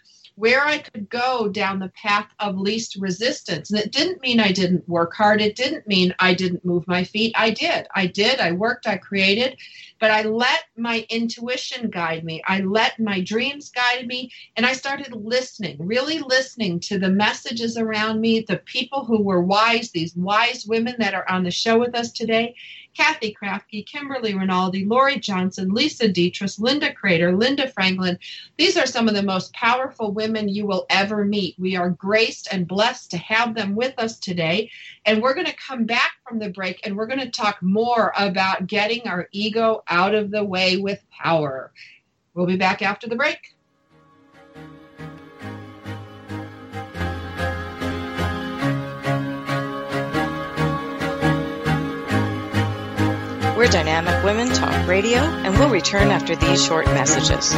where I could go down the path of least resistance. And it didn't mean I didn't work hard. It didn't mean I didn't move my feet. I did. I did. I worked. I created. But I let my intuition guide me. I let my dreams guide me. And I started listening, really listening to the messages around me, the people who were wise, these wise women that are on the show with us today. Cathy Krafve, Kimberly Rinaldi, Laurie Johnson, Lisa Detres, Linda Kreter, Linda Franklin. These are some of the most powerful women you will ever meet. We are graced and blessed to have them with us today. And we're going to come back from the break and we're going to talk more about getting our ego out of the way with power. We'll be back after the break. We're Dynamic Women Talk Radio, and we'll return after these short messages.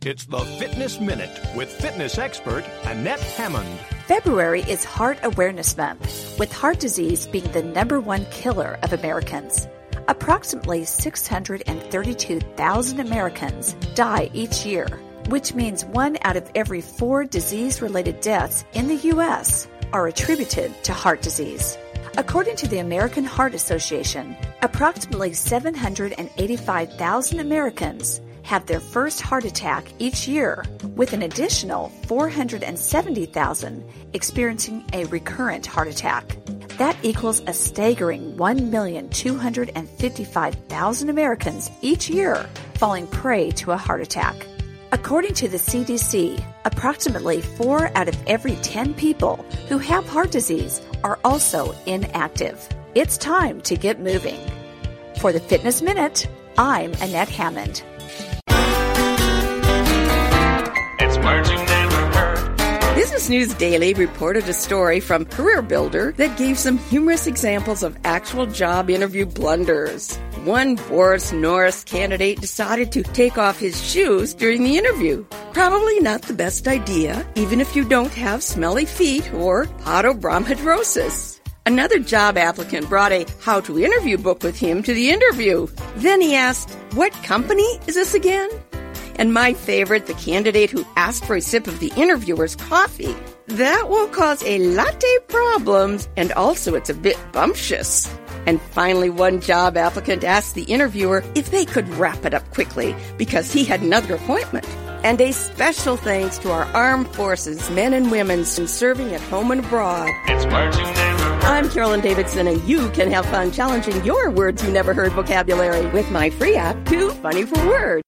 It's the Fitness Minute with fitness expert Annette Hammond. February is Heart Awareness Month, with heart disease being the number one killer of Americans. Approximately 632,000 Americans die each year which means one out of every four disease related deaths in the U.S. are attributed to heart disease. According to the American Heart Association, approximately 785,000 Americans have their first heart attack each year, with an additional 470,000 experiencing a recurrent heart attack. That equals a staggering 1,255,000 Americans each year falling prey to a heart attack. According to the CDC, approximately 4 out of every 10 people who have heart disease are also inactive. It's time to get moving. For the Fitness Minute, I'm Annette Hammond. It's words you never heard. Business News Daily reported a story from Career Builder that gave some humorous examples of actual job interview blunders one Boris Norris candidate decided to take off his shoes during the interview. Probably not the best idea, even if you don't have smelly feet or podobromhidrosis. Another job applicant brought a how to interview book with him to the interview. Then he asked, What company is this again? And my favorite, the candidate who asked for a sip of the interviewer's coffee. That will cause a latte problems, and also it's a bit bumptious. And finally, one job applicant asked the interviewer if they could wrap it up quickly because he had another appointment. And a special thanks to our armed forces, men and women serving at home and abroad. It's words you never heard. I'm Carolyn Davidson, and you can have fun challenging your words you never heard vocabulary with my free app, Too Funny for Words.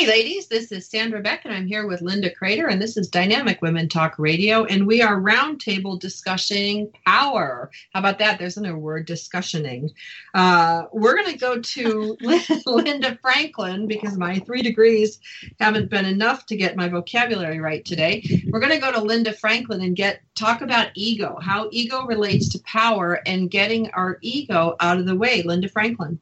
Hey, ladies, this is Sandra Beck, and I'm here with Linda Kreter, and this is Dynamic Women Talk Radio, and we are roundtable discussing power. How about that? There's another word, discussioning. Uh, we're going to go to Linda Franklin because my three degrees haven't been enough to get my vocabulary right today. We're going to go to Linda Franklin and get talk about ego, how ego relates to power, and getting our ego out of the way. Linda Franklin.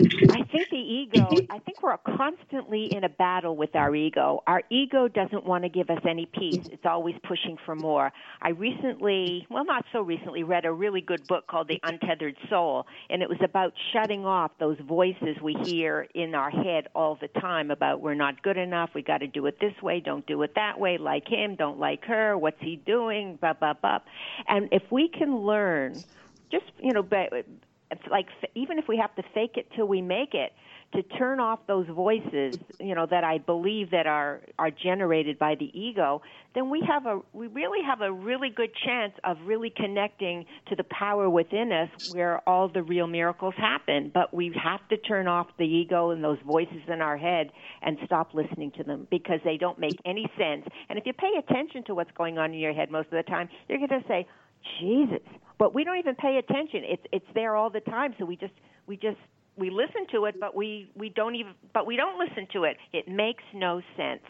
I think the ego, I think we're constantly in a battle with our ego. Our ego doesn't want to give us any peace. It's always pushing for more. I recently, well, not so recently, read a really good book called The Untethered Soul, and it was about shutting off those voices we hear in our head all the time about we're not good enough, we got to do it this way, don't do it that way, like him, don't like her, what's he doing, blah, blah, blah. And if we can learn, just, you know, like even if we have to fake it till we make it to turn off those voices you know that i believe that are are generated by the ego then we have a we really have a really good chance of really connecting to the power within us where all the real miracles happen. But we have to turn off the ego and those voices in our head and stop listening to them because they don't make any sense. And if you pay attention to what's going on in your head most of the time you're going to say jesus but we don't even pay attention. It's it's there all the time. So we just we just we listen to it, but we we don't even but we don't listen to it. It makes no sense.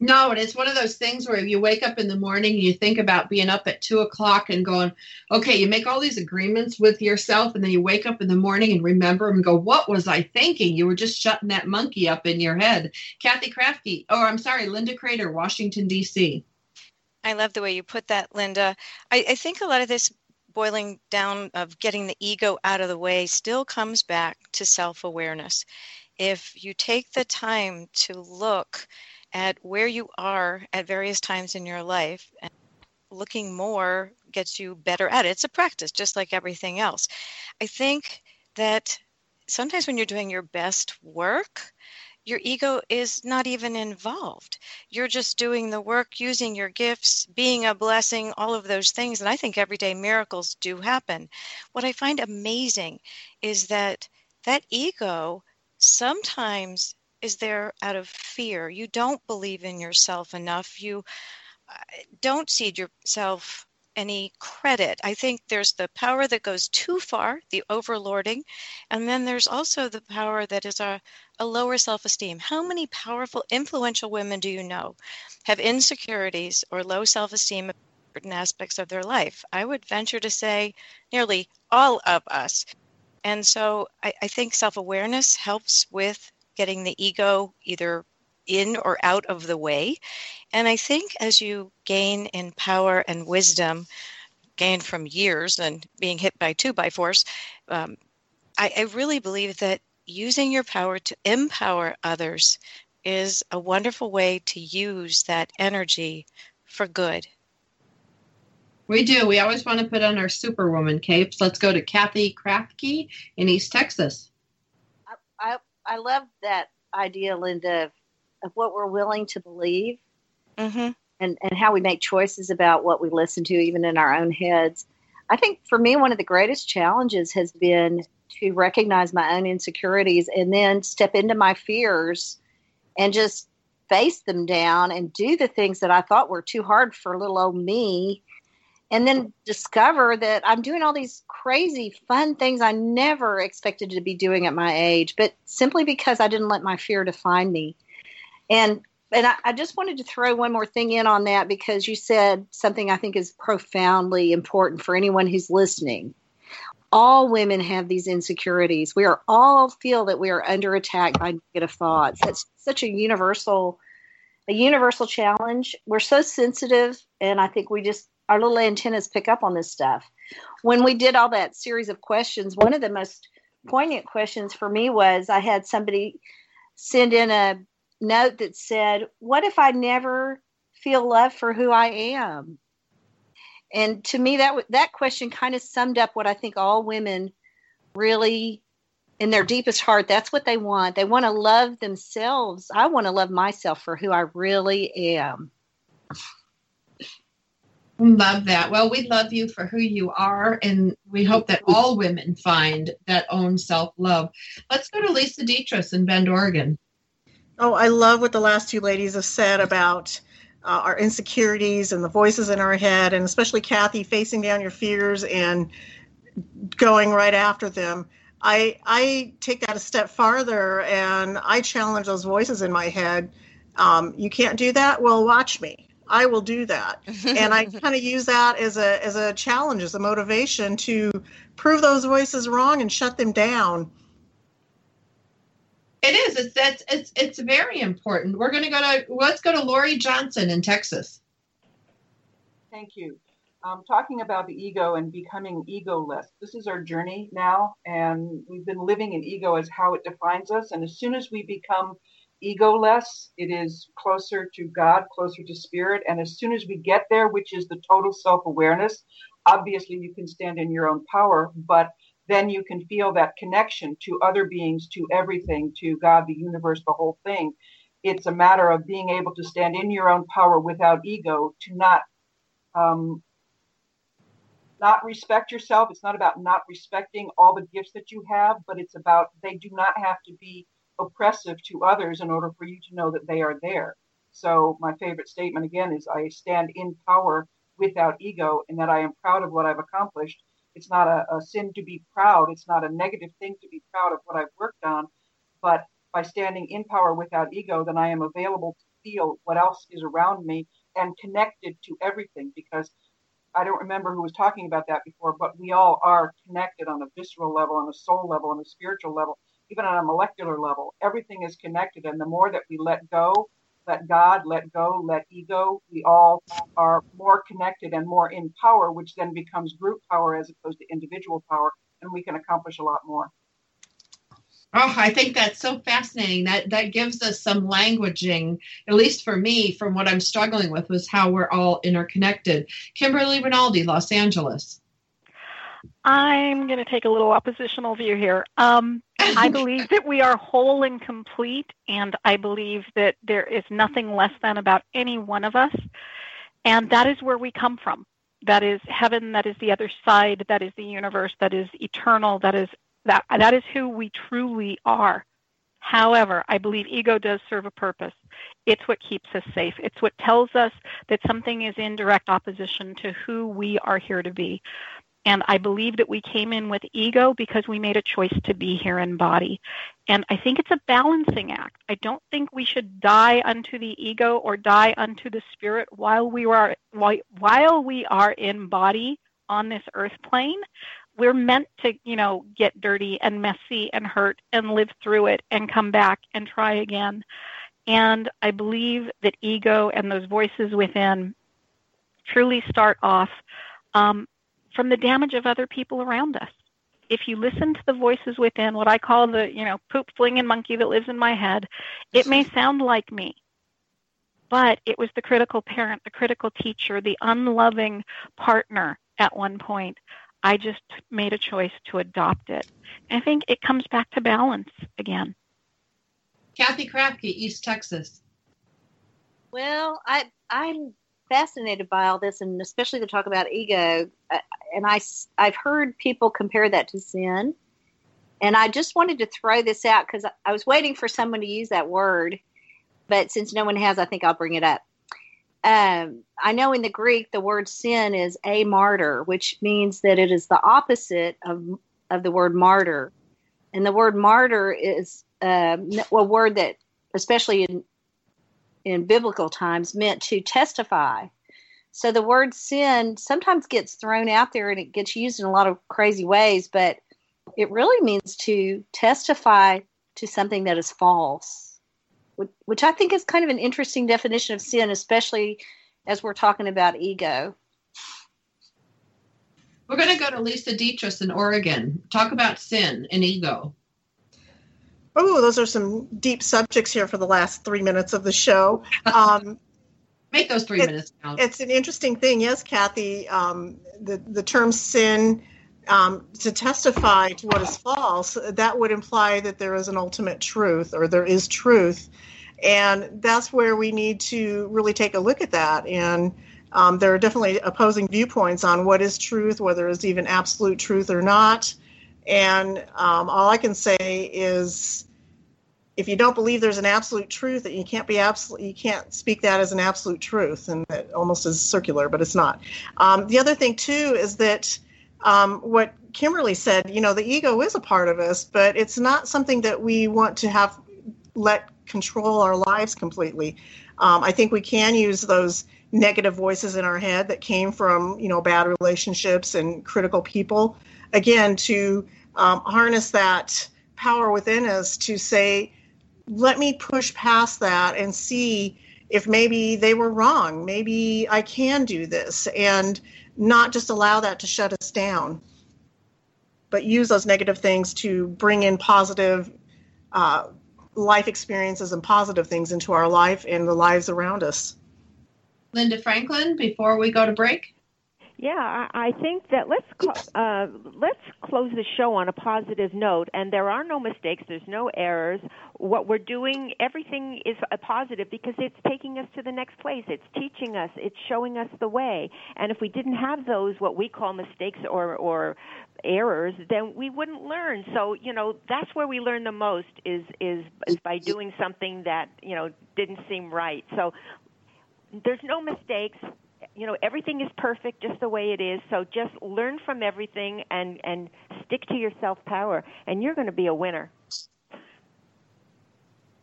No, and it's one of those things where you wake up in the morning and you think about being up at two o'clock and going, okay, you make all these agreements with yourself, and then you wake up in the morning and remember them and go, what was I thinking? You were just shutting that monkey up in your head. Cathy Krafve, oh, I'm sorry, Linda Kreter, Washington, D.C. I love the way you put that, Linda. I, I think a lot of this boiling down of getting the ego out of the way still comes back to self awareness. If you take the time to look at where you are at various times in your life, and looking more gets you better at it. It's a practice, just like everything else. I think that sometimes when you're doing your best work, your ego is not even involved. You're just doing the work, using your gifts, being a blessing, all of those things. And I think everyday miracles do happen. What I find amazing is that that ego sometimes is there out of fear. You don't believe in yourself enough. You uh, don't see yourself any credit. I think there's the power that goes too far, the overlording, and then there's also the power that is a, a lower self esteem. How many powerful, influential women do you know have insecurities or low self esteem in certain aspects of their life? I would venture to say nearly all of us. And so I, I think self awareness helps with getting the ego either in or out of the way. And I think as you gain in power and wisdom, gained from years and being hit by two by force, um, I, I really believe that using your power to empower others is a wonderful way to use that energy for good. We do. We always want to put on our superwoman capes. Let's go to Cathy Krafve in East Texas. I, I, I love that idea, Linda, of what we're willing to believe mm-hmm. and, and how we make choices about what we listen to, even in our own heads. I think for me, one of the greatest challenges has been to recognize my own insecurities and then step into my fears and just face them down and do the things that I thought were too hard for little old me. And then discover that I'm doing all these crazy, fun things I never expected to be doing at my age, but simply because I didn't let my fear define me. And and I, I, just wanted to throw one more thing in on that because you said something I think is profoundly important for anyone who's listening. All women have these insecurities. We are all feel that we are under attack by negative thoughts. That's such a universal, a universal challenge. We're so sensitive, and I think we just our little antennas pick up on this stuff. When we did all that series of questions, one of the most poignant questions for me was I had somebody send in a note that said, What if I never feel love for who I am? And to me, that that question kind of summed up what I think all women really, in their deepest heart, that's what they want. They want to love themselves. I want to love myself for who I really am. Love that. Well, we love you for who you are, and we hope that all women find that own self love. Let's go to Lisa Detres in Bend, Oregon. Oh, I love what the last two ladies have said about uh, our insecurities and the voices in our head, and especially Cathy facing down your fears and going right after them. I I take that a step farther and I challenge those voices in my head. Um, you can't do that. Well, watch me. I will do that. and I kind of use that as a as a challenge, as a motivation to prove those voices wrong and shut them down. It is. It's it's it's, it's very important. We're going to go to let's go to Laurie Johnson in Texas. Thank you. Um, talking about the ego and becoming egoless. This is our journey now, and we've been living in ego as how it defines us. And as soon as we become egoless. It is closer to God, closer to spirit. And as soon as we get there, which is the total self awareness, obviously you can stand in your own power, but then you can feel that connection to other beings, to everything, to God, the universe, the whole thing. It's a matter of being able to stand in your own power without ego, to not um, not respect yourself. It's not about not respecting all the gifts that you have, but it's about they do not have to be oppressive to others in order for you to know that they are there. So, my favorite statement again is I stand in power without ego and that I am proud of what I've accomplished. It's not a, a sin to be proud, it's not a negative thing to be proud of what I've worked on. But by standing in power without ego, then I am available to feel what else is around me and connected to everything because I don't remember who was talking about that before, but we all are connected on a visceral level, on a soul level, on a spiritual level even on a molecular level, everything is connected. And the more that we let go, let God, let go, let ego, we all are more connected and more in power, which then becomes group power as opposed to individual power, and we can accomplish a lot more. Oh, I think that's so fascinating. That that gives us some languaging, at least for me, from what I'm struggling with, was how we're all interconnected. Kimberly Rinaldi, Los Angeles. I'm going to take a little oppositional view here. Um, I believe that we are whole and complete, and I believe that there is nothing less than about any one of us. And that is where we come from. That is heaven, that is the other side, that is the universe, that is eternal, that is that that is who we truly are. However, I believe ego does serve a purpose. It's what keeps us safe. It's what tells us that something is in direct opposition to who we are here to be. And I believe that we came in with ego because we made a choice to be here in body. And I think it's a balancing act. I don't think we should die unto the ego or die unto the spirit while we are while we are in body on this earth plane. We're meant to, you know, get dirty and messy and hurt and live through it and come back and try again. And I believe that ego and those voices within truly start off um, from the damage of other people around us. If you listen to the voices within, what I call the, you know, poop flinging monkey that lives in my head, it may sound like me, but it was the critical parent, the critical teacher, the unloving partner at one point. I just made a choice to adopt it. And I think it comes back to balance again. Cathy Krafve, East Texas. Well, I I'm fascinated by all this, and especially the talk about ego. Uh, and I, I've heard people compare that to sin. And I just wanted to throw this out because I was waiting for someone to use that word. But since no one has, I think I'll bring it up. Um, I know in the Greek, the word sin is hamartia, which means that it is the opposite of, of the word martyr. And the word martyr is um, a word that, especially in in biblical times meant to testify. So the word sin sometimes gets thrown out there and it gets used in a lot of crazy ways, but it really means to testify to something that is false, which I think is kind of an interesting definition of sin, especially as we're talking about ego. We're going to go to Lisa Detres in Oregon. Talk about sin and ego. Oh, those are some deep subjects here for the last three minutes of the show. Um, Make those three It- minutes count. It's an interesting thing, yes, Cathy. Um, the the term sin um, to testify to what is false that would imply that there is an ultimate truth or there is truth, and that's where we need to really take a look at that. And um, there are definitely opposing viewpoints on what is truth, whether it's even absolute truth or not. And um, all I can say is if you don't believe there's an absolute truth that you can't be absolute you can't speak that as an absolute truth and it almost is circular but it's not. Um, the other thing too is that um, what kimberly said you know the ego is a part of us but it's not something that we want to have let control our lives completely. Um, i think we can use those negative voices in our head that came from you know bad relationships and critical people again to um, harness that power within us to say let me push past that and see if maybe they were wrong. Maybe I can do this and not just allow that to shut us down, but use those negative things to bring in positive uh, life experiences and positive things into our life and the lives around us. Linda Franklin, before we go to break. Yeah, I I think that let's uh, let's close the show on a positive note. And there are no mistakes. There's no errors. What we're doing, everything is a positive because it's taking us to the next place. It's teaching us. It's showing us the way. And if we didn't have those, what we call mistakes or or errors, then we wouldn't learn. So you know that's where we learn the most is is is by doing something that you know didn't seem right. So there's no mistakes you know everything is perfect just the way it is. So just learn from everything and and stick to your self power and you're going to be a winner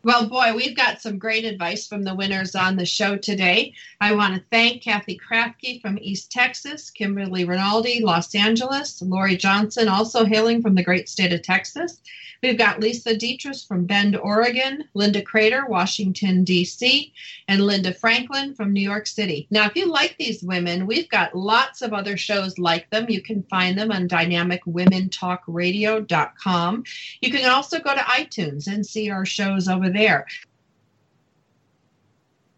Well, boy, we've got some great advice from the winners on the show today. I want to thank Cathy Krafve from East Texas, Kimberly Rinaldi, Los Angeles, Laurie Johnson, also hailing from the great state of Texas. We've got Lisa Detres from Bend, Oregon, Linda Kreter, Washington, D.C., and Linda Franklin from New York City. Now, if you like these women, we've got lots of other shows like them. You can find them on dynamicwomentalkradio.com. You can also go to iTunes and see our shows over there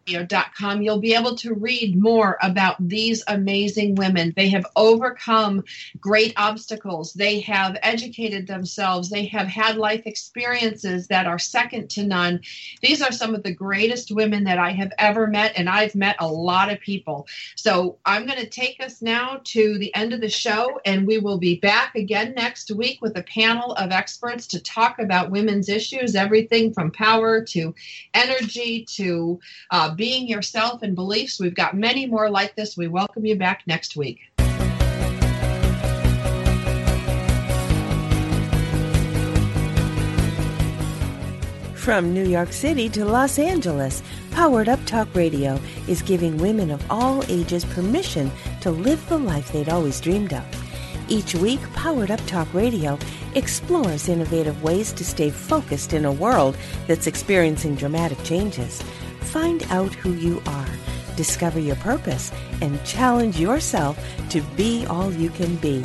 radio.com, you'll be able to read more about these amazing women. They have overcome great obstacles. They have educated themselves. They have had life experiences that are second to none. These are some of the greatest women that I have ever met, and I've met a lot of people. So I'm going to take us now to the end of the show, and we will be back again next week with a panel of experts to talk about women's issues, everything from power to energy to uh, being yourself and beliefs. We've got many more like this. We welcome you back next week. From New York City to Los Angeles, Powered Up Talk Radio is giving women of all ages permission to live the life they'd always dreamed of. Each week, Powered Up Talk Radio explores innovative ways to stay focused in a world that's experiencing dramatic changes. Find out who you are, discover your purpose, and challenge yourself to be all you can be.